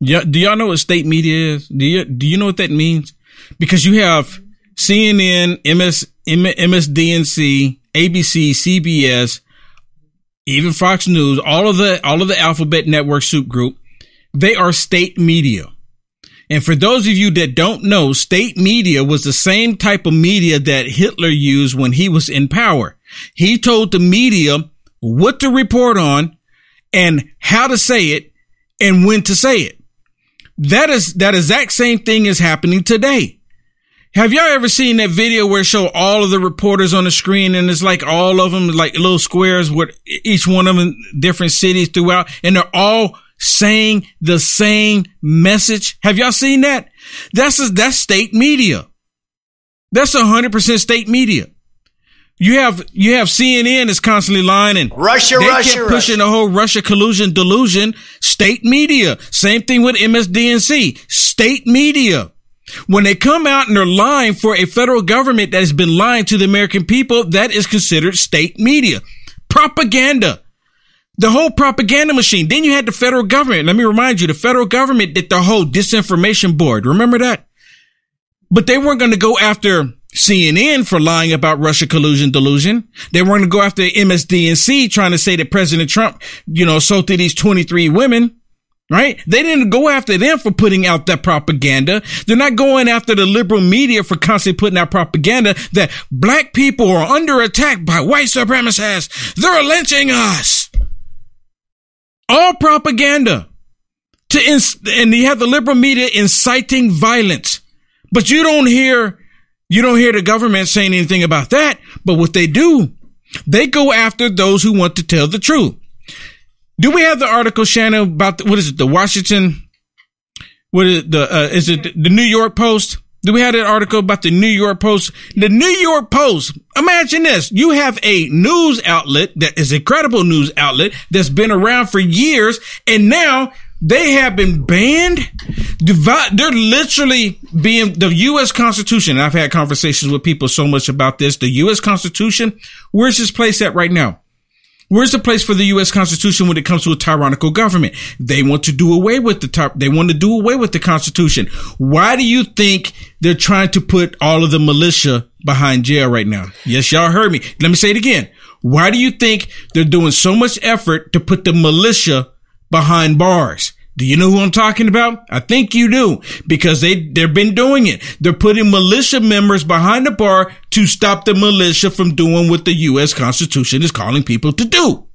Yeah, do y'all know what state media is? Do you do you know what that means? Because you have CNN, MS, MSDNC, ABC, CBS, even Fox News, all of the all of the Alphabet Network soup group, they are state media. And for those of you that don't know, state media was the same type of media that Hitler used when he was in power. He told the media what to report on and how to say it and when to say it. That is, that exact same thing is happening today. Have y'all ever seen that video where it show all of the reporters on the screen and it's like all of them like little squares with each one of them different cities throughout and they're all saying the same message. Have y'all seen that? That's a, that's state media. That's a hundred percent state media. You have you have CNN is constantly lying and Russia, they Russia, kept pushing Russia. the whole Russia collusion delusion. State media. Same thing with MSDNC. State media. When they come out and they're lying for a federal government that has been lying to the American people, that is considered state media. Propaganda. The whole propaganda machine. Then you had the federal government. Let me remind you, the federal government did the whole disinformation board. Remember that? But they weren't going to go after CNN for lying about Russia collusion delusion. They weren't going to go after MSDNC trying to say that President Trump, you know, assaulted these 23 women. Right? They didn't go after them for putting out that propaganda. They're not going after the liberal media for constantly putting out propaganda that black people are under attack by white supremacists. They're lynching us. All propaganda to ins- and you have the liberal media inciting violence. But you don't hear you don't hear the government saying anything about that. But what they do, they go after those who want to tell the truth. Do we have the article, Shannon, about the, what is it? The Washington, what is it, the, uh, is it the New York Post? Do we have that article about the New York Post? The New York Post. Imagine this. You have a news outlet that is a credible news outlet that's been around for years. And now they have been banned. They're literally being the U.S. Constitution. I've had conversations with people so much about this. The U.S. Constitution, where's this place at right now? Where's the place for the U.S. Constitution when it comes to a tyrannical government? They want to do away with the ty- they want to do away with the Constitution. Why do you think they're trying to put all of the militia behind jail right now? Yes, y'all heard me. Let me say it again. Why do you think they're doing so much effort to put the militia behind bars? Do you know who I'm talking about? I think you do because they, they've been doing it. They're putting militia members behind the bar to stop the militia from doing what the U.S. Constitution is calling people to do.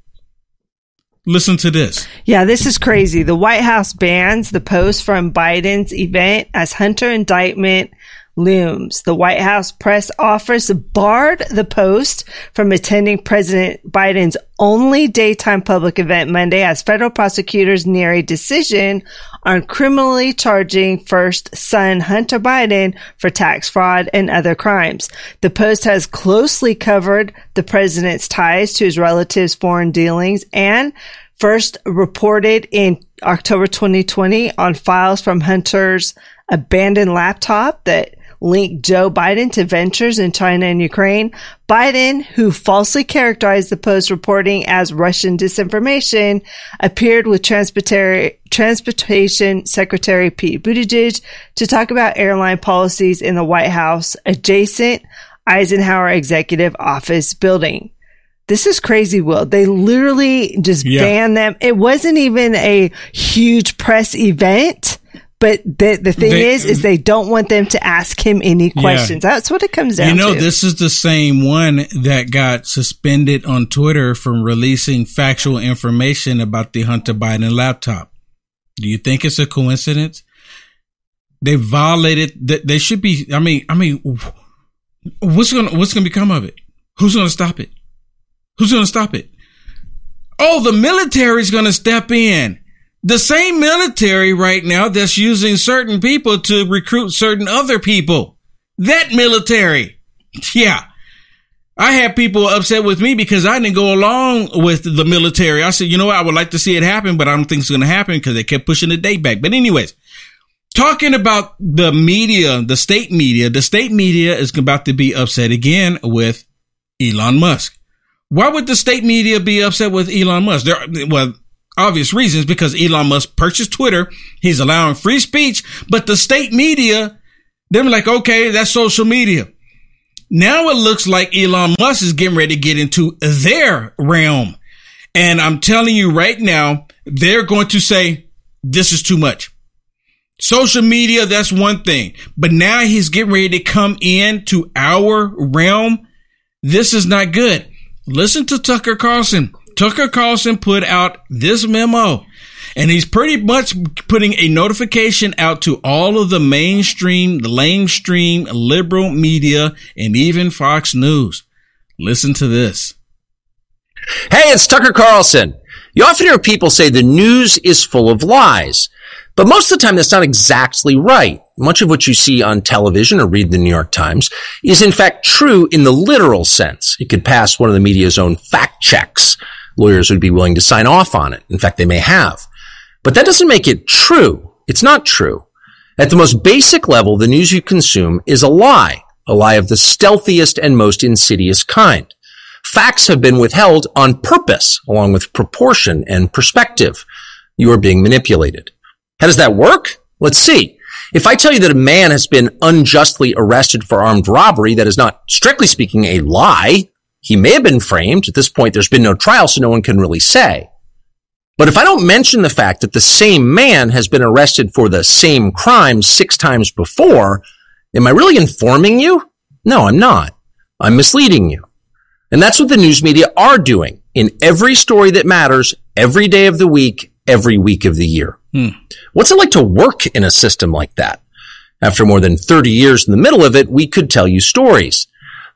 Listen to this. Yeah, this is crazy. The White House bans the post from Biden's event as Hunter indictment looms. The White House press office barred the post from attending President Biden's only daytime public event Monday as federal prosecutors near a decision on criminally charging first son Hunter Biden for tax fraud and other crimes. The post has closely covered the president's ties to his relatives' foreign dealings and first reported in October 2020 on files from Hunter's abandoned laptop that linked Joe Biden to ventures in China and Ukraine. Biden, who falsely characterized the post reporting as Russian disinformation, appeared with Transportation Secretary Pete Buttigieg to talk about airline policies in the White House adjacent Eisenhower Executive Office building. This is crazy, Will. They literally just Yeah. banned them. It wasn't even a huge press event. But the the thing They- is, is they don't want them to ask him any questions. That's what it comes down to. You know, to. this is the same one that got suspended on Twitter from releasing factual information about the Hunter Biden laptop. Do you think it's a coincidence? They violated that they should be I mean, I mean what's going to what's going to become of it? Who's going to stop it? Who's going to stop it? Oh, the military's going to step in. The same military right now that's using certain people to recruit certain other people. That military. Yeah. I had people upset with me because I didn't go along with the military. I said, you know what? I would like to see it happen, but I don't think it's going to happen because they kept pushing the date back. But anyways, talking about the media, the state media, the state media is about to be upset again with Elon Musk. Why would the state media be upset with Elon Musk? They're, well, obvious reasons because Elon Musk purchased Twitter. He's allowing free speech, but the state media, they're like, okay, that's social media. Now it looks like Elon Musk is getting ready to get into their realm. And I'm telling you right now, they're going to say, this is too much. Social media, that's one thing. But now he's getting ready to come in to our realm. This is not good. Listen to Tucker Carlson. Tucker Carlson put out this memo and he's pretty much putting a notification out to all of the mainstream, the lamestream liberal media and even Fox News. Listen to this. Hey, it's Tucker Carlson. You often hear people say the news is full of lies. But most of the time, that's not exactly right. Much of what you see on television or read the New York Times is in fact true in the literal sense. It could pass one of the media's own fact checks. Lawyers would be willing to sign off on it. In fact, they may have. But that doesn't make it true. It's not true. At the most basic level, the news you consume is a lie, a lie of the stealthiest and most insidious kind. Facts have been withheld on purpose, along with proportion and perspective. You are being manipulated. How does that work? Let's see. If I tell you that a man has been unjustly arrested for armed robbery, that is not strictly speaking a lie. He may have been framed. At this point, there's been no trial, so no one can really say. But if I don't mention the fact that the same man has been arrested for the same crime six times before, am I really informing you? No, I'm not. I'm misleading you. And that's what the news media are doing in every story that matters every day of the week, every week of the year. Hmm. What's it like to work in a system like that? After more than 30 years in the middle of it, we could tell you stories.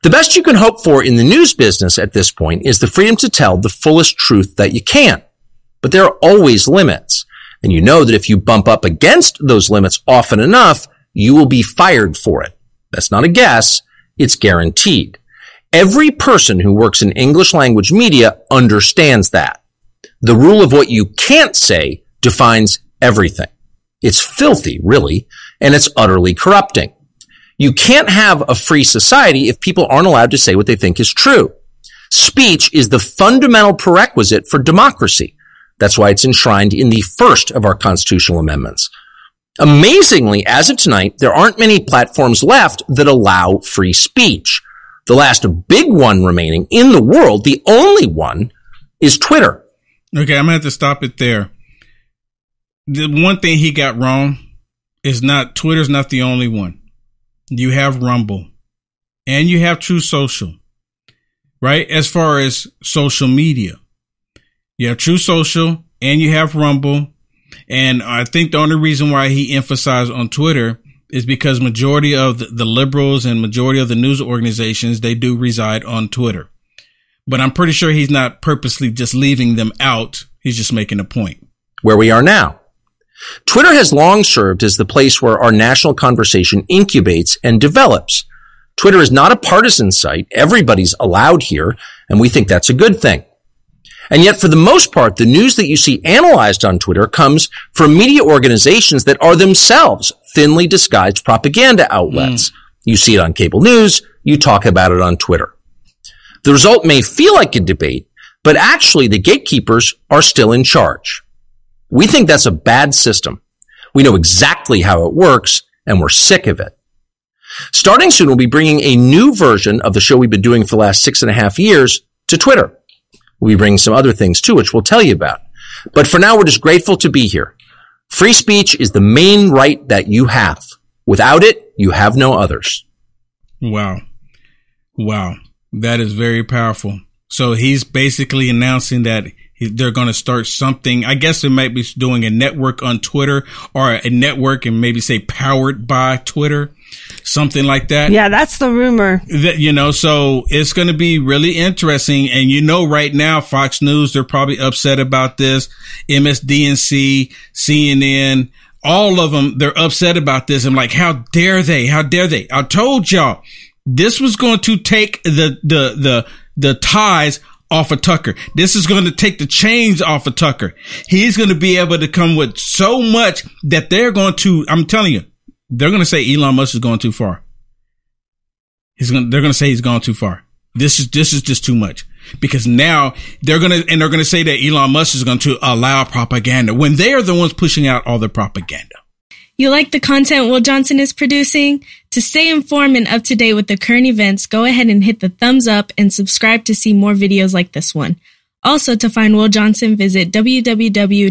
The best you can hope for in the news business at this point is the freedom to tell the fullest truth that you can. But there are always limits. And you know that if you bump up against those limits often enough, you will be fired for it. That's not a guess. It's guaranteed. Every person who works in English language media understands that. The rule of what you can't say defines everything. It's filthy, really, and it's utterly corrupting. You can't have a free society if people aren't allowed to say what they think is true. Speech is the fundamental prerequisite for democracy. That's why it's enshrined in the first of our constitutional amendments. Amazingly, as of tonight, there aren't many platforms left that allow free speech. The last big one remaining in the world, the only one, is Twitter. Okay, I'm gonna have to stop it there. The one thing he got wrong is not Twitter's not the only one. You have Rumble and you have True Social, right? As far as social media, you have True Social and you have Rumble. And I think the only reason why he emphasized on Twitter is because majority of the, liberals and majority of the news organizations, they do reside on Twitter but I'm pretty sure he's not purposely just leaving them out. He's just making a point. Where we are now. Twitter has long served as the place where our national conversation incubates and develops. Twitter is not a partisan site. Everybody's allowed here, and we think that's a good thing. And yet, for the most part, the news that you see analyzed on Twitter comes from media organizations that are themselves thinly disguised propaganda outlets. Mm. You see it on cable news. You talk about it on Twitter. The result may feel like a debate, but actually the gatekeepers are still in charge. We think that's a bad system. We know exactly how it works and we're sick of it. Starting soon, we'll be bringing a new version of the show we've been doing for the last six and a half years to Twitter. We'll be bringing some other things too, which we'll tell you about. But for now, we're just grateful to be here. Free speech is the main right that you have. Without it, you have no others. Wow. Wow. That is very powerful. So he's basically announcing that they're going to start something. I guess it might be doing a network on Twitter or a network and maybe say powered by Twitter, something like that. Yeah, that's the rumor. That, you know, so it's going to be really interesting. And you know, right now, Fox News, they're probably upset about this. MSDNC, CNN, all of them, they're upset about this. I'm like, how dare they? How dare they? I told y'all this was going to take the, the, the, the ties off of Tucker. This is going to take the chains off of Tucker. He's going to be able to come with so much that they're going to, I'm telling you, they're going to say Elon Musk is going too far. He's going, they're going to say he's gone too far. This is, this is just too much because now they're going to, and they're going to say that Elon Musk is going to allow propaganda when they are the ones pushing out all the propaganda. You like the content Will Johnson is producing? To stay informed and up to date with the current events, go ahead and hit the thumbs up and subscribe to see more videos like this one. Also, to find Will Johnson, visit www.uaf.media.